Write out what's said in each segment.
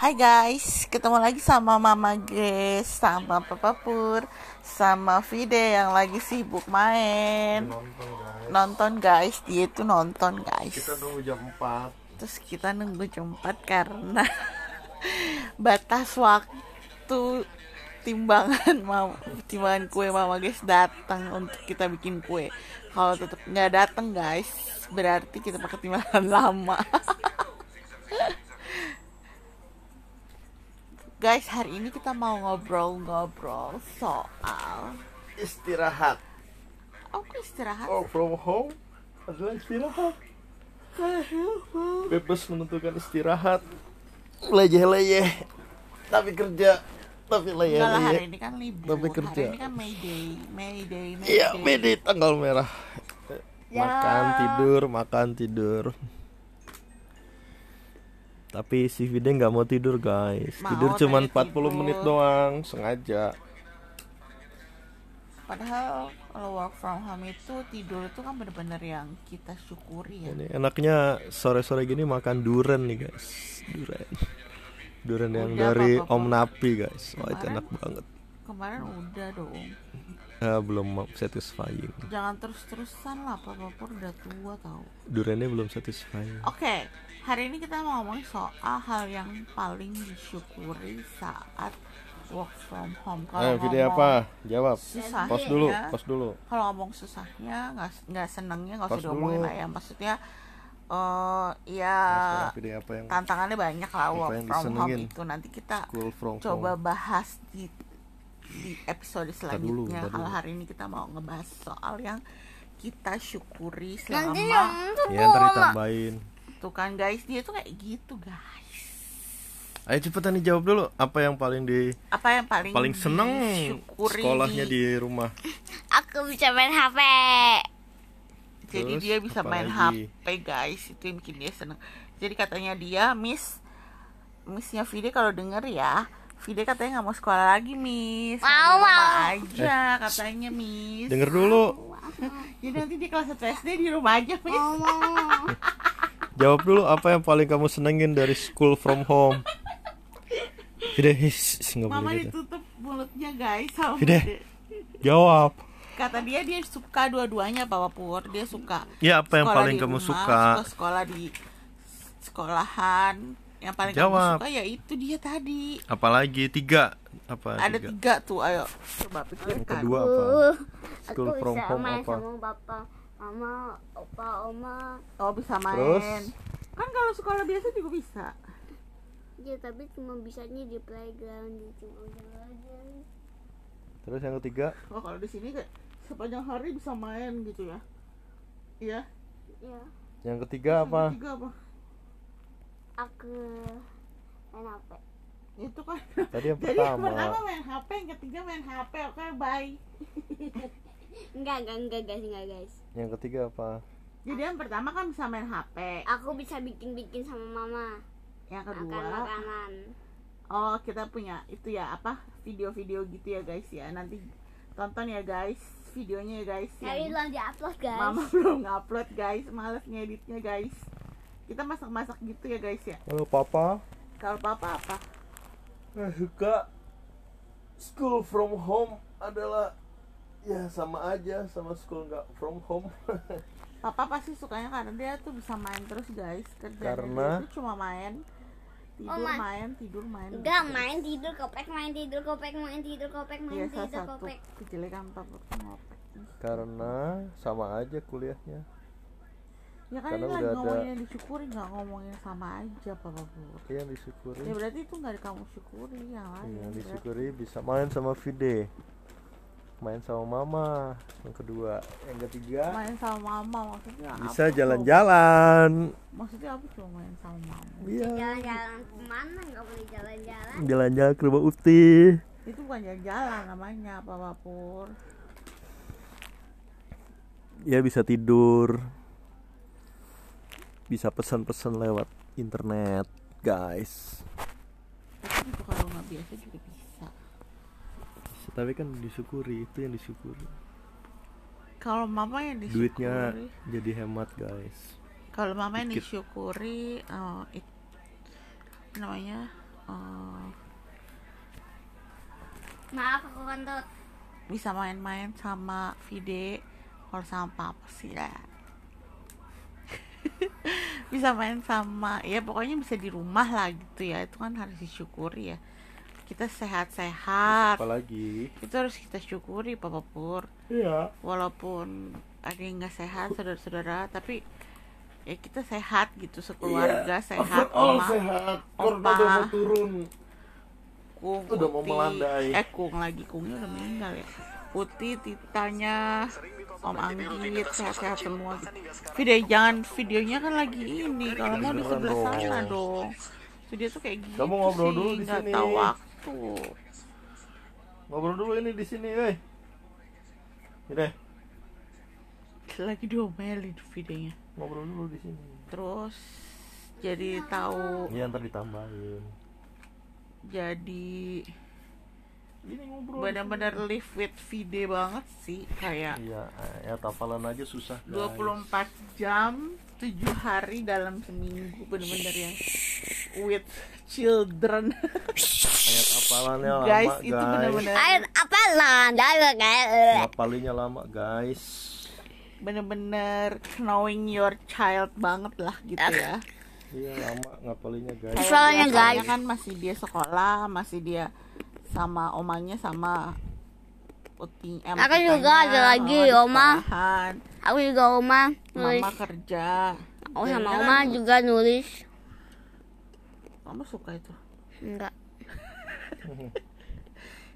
Hai guys, ketemu lagi sama Mama Grace, sama Papa Pur, sama Vide yang lagi sibuk main. Nonton guys. Nonton guys, dia itu nonton guys. Kita nunggu jam 4 Terus kita nunggu jam 4 karena batas waktu timbangan mau timbangan kue Mama Grace datang untuk kita bikin kue. Kalau tetap nggak datang guys, berarti kita pakai timbangan lama Guys, hari ini kita mau ngobrol-ngobrol soal istirahat. Aku istirahat. Work from home? Adalah istirahat. Bebas menentukan istirahat. Leyeh-leyeh. Tapi kerja. Tapi Enggak lah hari ini kan libur. Tapi kerja. Hari ini kan May Day May Day, May iya Day. mede tanggal merah. Ya. makan tidur makan tidur tapi si Vide nggak mau tidur guys Mau, tidur cuma tadi 40 tidur. menit doang sengaja Padahal kalau work from home itu tidur itu kan bener-bener yang kita syukuri ya Ini enaknya sore-sore gini makan duren nih guys. Duren. Duren yang Udah, dari Papa, Om Napi guys. Wah itu Kemarin- enak banget. Kemarin udah dong Ah, belum satisfying. Jangan terus-terusan lah Papa Pur udah tua tau Durennya belum satisfying. Oke Hari ini kita mau ngomongin soal hal yang paling disyukuri saat work from home Ayo Kalau video ngomong apa? Jawab. susahnya Pos dulu, ya, pos dulu. kalau ngomong susahnya nggak nggak senengnya nggak usah diomongin lah ya maksudnya eh ya Sekarang video apa yang tantangannya banyak lah work yang from home itu nanti kita coba home? bahas di di episode selanjutnya kalau dulu. hari ini kita mau ngebahas soal yang kita syukuri selama Ya ntar ditambahin. Tuh kan guys dia tuh kayak gitu guys Ayo cepetan dijawab dulu. Apa yang paling di apa yang paling paling seneng disyukuri sekolahnya di- rumah? Aku bisa main HP. jadi Terus, dia bisa main lagi? HP guys itu yang bikin dia seneng jadi katanya dia miss missnya Vide kalau denger ya Vide katanya nggak mau sekolah lagi miss Mau, mau. aja katanya miss Denger dulu. jadi nanti di kelas 1 SD di rumah aja miss Jawab dulu apa yang paling kamu senengin dari school from home? Vide, hiss, hiss, nggak mama boleh gitu. ditutup mulutnya guys sama. Vide. Jawab. kata dia dia suka dua-duanya Papa Pur dia suka Ya apa yang paling di kamu rumah, suka? sekolah di sekolahan yang paling Jawab. kamu suka ya itu dia tadi Apalagi tiga apa ada tiga? tiga tuh ayo coba Yang pikirkan kedua apa? Aku School from bisa home main apa? sama papa, mama, opa, oma. oh bisa main Terus? kan kalau sekolah biasa juga bisa Ya tapi cuma bisanya di playground di cuma aja. Terus yang ketiga? oh kalau di sini kayak sepanjang hari bisa main gitu ya iya Ya, Yang ketiga Yang apa? ketiga apa aku main HP. itu kan Tadi yang jadi yang pertama pertama. main HP yang ketiga main HP oke bye Enggak, enggak, enggak guys, enggak guys. Yang ketiga apa? jadi yang pertama kan bisa main HP Aku bisa bikin-bikin sama mama. yang Makan kedua makanan. Oh, kita punya itu ya apa? Video-video gitu ya, guys ya. Nanti tonton ya, guys. Videonya ya, guys. Tapi Yang belum di-upload guys. Mama belum ngupload, guys. Males ngeditnya, guys. Kita masak-masak gitu ya, guys ya. Halo papa. Kalau papa apa? Eh, suka school from home adalah ya sama aja sama school nggak from home. Papa pasti sukanya karena dia tuh bisa main terus, guys. Kerjanya Karena- dia tuh cuma main, tidur, Oh, ma- main, tidur, main. Enggak, gitu. main tidur kopek, main tidur kopek, main tidur kopek, main Iya, salah tidur satu kopek. kejelekan papa. Karena sama aja kuliahnya. Ya kan Karena ini udah ada- ngomongin yang disyukuri, nggak ngomongin sama aja, Papa Bu. Itu yang disyukuri. Ya berarti itu nggak kamu syukuri yang lain. Yang berarti. disyukuri bisa main sama Vide. Main sama mama. Yang kedua, yang ketiga main sama mama maksudnya bisa apa tuh? jalan-jalan. maksudnya apa cuma main sama mama Iya. Jalan-jalan ke mana? Enggak boleh jalan-jalan. Jalan-jalan ke rumah Ukti. itu bukan jalan-jalan namanya papa pur Ya bisa tidur. Bisa pesan-pesan lewat internet, guys. itu kalau nggak biasa juga bisa Tapi kan disyukuri, itu yang disyukuri. kalau mama yang disyukuri Duitnya jadi hemat, guys. kalau mama yang dikit. disyukuri eh, it- namanya eh, Maaf aku kentut. bisa main-main sama Vide kalau sama papa sih ya bisa main sama ya pokoknya bisa di rumah lah gitu ya itu kan harus disyukuri ya kita sehat-sehat. apalagi itu harus kita syukuri papa pur iya. Walaupun ada yang nggak sehat saudara-saudara tapi ya kita sehat gitu sekeluarga sehat overall Oma, sehat. corona Opa. udah mau turun. Kung, Udah mau melandai. eh kung lagi kungnya udah meninggal ya. Uti titanya Om Anggit sehat-sehat semua gitu. video jangan videonya kan lagi ini. Kalau mau di sebelah sana dong. dia tuh kayak gitu Kamu ngobrol sih, dulu di nggak sini. tahu waktu ngobrol dulu ini di sini weh. Ini lagi diomelin videonya. Ngobrol dulu di sini. Terus jadi tahu iya ntar ditambahin. Jadi ini ngobrol benar-benar live with video banget sih kayak iya ya tapalan aja susah guys. 24 jam 7 hari dalam seminggu bener-bener yang with children ayat apalannya lama guys guys itu bener-bener Air apa lah? Dari kayak ngapalinya lama guys bener-bener knowing your child banget lah gitu ya iya lama ngapalinya guys Soalnya, guys. kan masih dia sekolah masih dia sama omanya sama uting em, Aku juga ada lagi, Oma. sekolahan. Aku juga oma nulis. mama kerja Aku sama Jadinya oma juga nulis. Mama suka itu Enggak.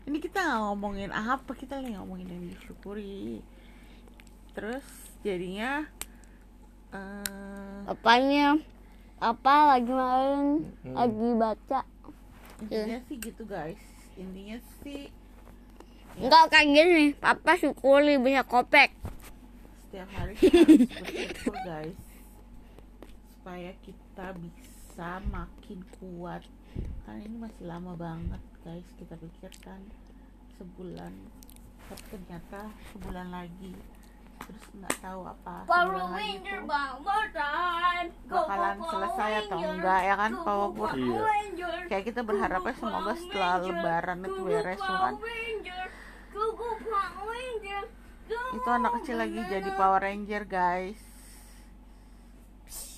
ini kita nggak ngomongin apa kita lagi ngomongin yang disyukuri terus jadinya eh Apanya? Apa lagi main? Hmm. Lagi baca. intinya sih gitu guys intinya sih Enggak kayak gini. Papa syukuri bisa kopek. setiap hari kita harus bersyukur guys supaya kita bisa makin kuat. Kan ini masih lama banget guys. Kita pikirkan sebulan tapi ternyata sebulan lagi. Terus nggak tahu apa sebulan lagi tuh. bakalan selesai atau enggak ya kan? Pur Iya. kayak kita berharapnya semoga setelah lebaran itu beres tuh kan? itu anak kecil lagi jadi Power Ranger guys.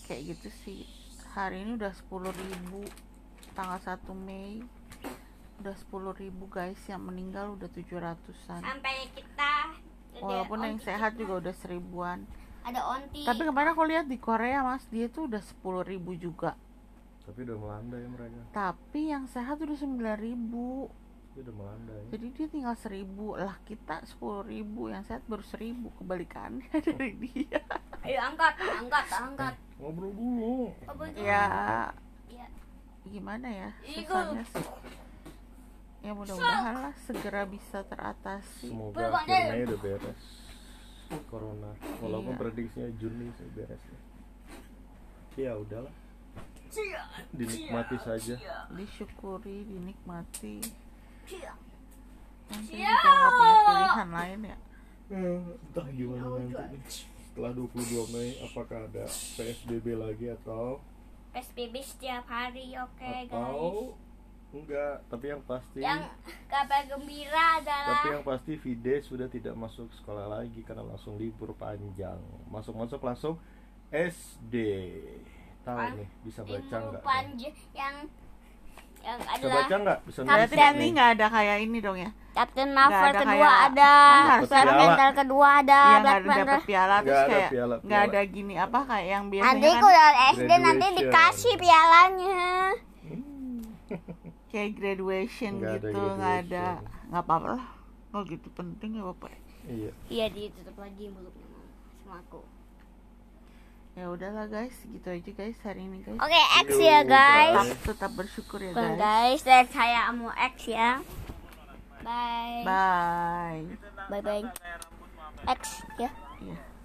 Kayak gitu sih hari ini udah 10.000 tanggal 1 Mei. Udah 10.000 guys yang meninggal udah 700an Sampai kita walaupun yang sehat juga udah seribuan. Ada onti. tapi kemarin aku lihat di Korea mas dia tuh udah 10.000 juga. Tapi udah melandai mereka. Tapi yang sehat udah 9.000 Tapi udah melandai jadi dia tinggal 1000 lah kita 10.000 yang sehat baru 1000 kebalikannya dari dia. Ayo angkat, angkat, angkat. Ngobrol dulu. Ya. Iya. gimana ya Iku. susahnya sih? Ya mudah-mudahan lah segera bisa teratasi. Semoga Berbang, akhir Mei udah beres. Corona. Walaupun Iya. prediksinya Juni sih beres ya. Udahlah. Dinikmati saja. disyukuri dinikmati. Nanti juga nggak punya pilihan lain ya? Entah gimana nanti setelah 22 Mei apakah ada PSBB lagi atau? PSBB setiap hari, oke atau? Enggak tapi yang pasti Yang kabar gembira adalah tapi yang pasti Vide sudah tidak masuk sekolah lagi karena langsung libur panjang. Masuk-masuk langsung SD tahu Pan- nih bisa baca nggak panjang yang yang bisa adalah baca nggak? Bisa nulis nggak ada kayak ini dong ya Captain Marvel ada kedua kayak- ada, Kan Black. Panther kedua ada, yang Black ada Panther. dapat piala terus ada kayak nggak ada gini apa kayak yang biasanya Adikku kan dari SD nanti dikasih pialanya. kayak graduation ada gitu nggak ada nggak apa-apa lah nggak gitu penting ya bapak iya Iya ditutup lagi mulutnya sama aku. ya udahlah guys gitu aja guys hari ini guys Oke, X See ya guys. tetap, tetap bersyukur ya guys guys, dan saya mau X ya. Bye. bye Bye bye. X ya. Iya.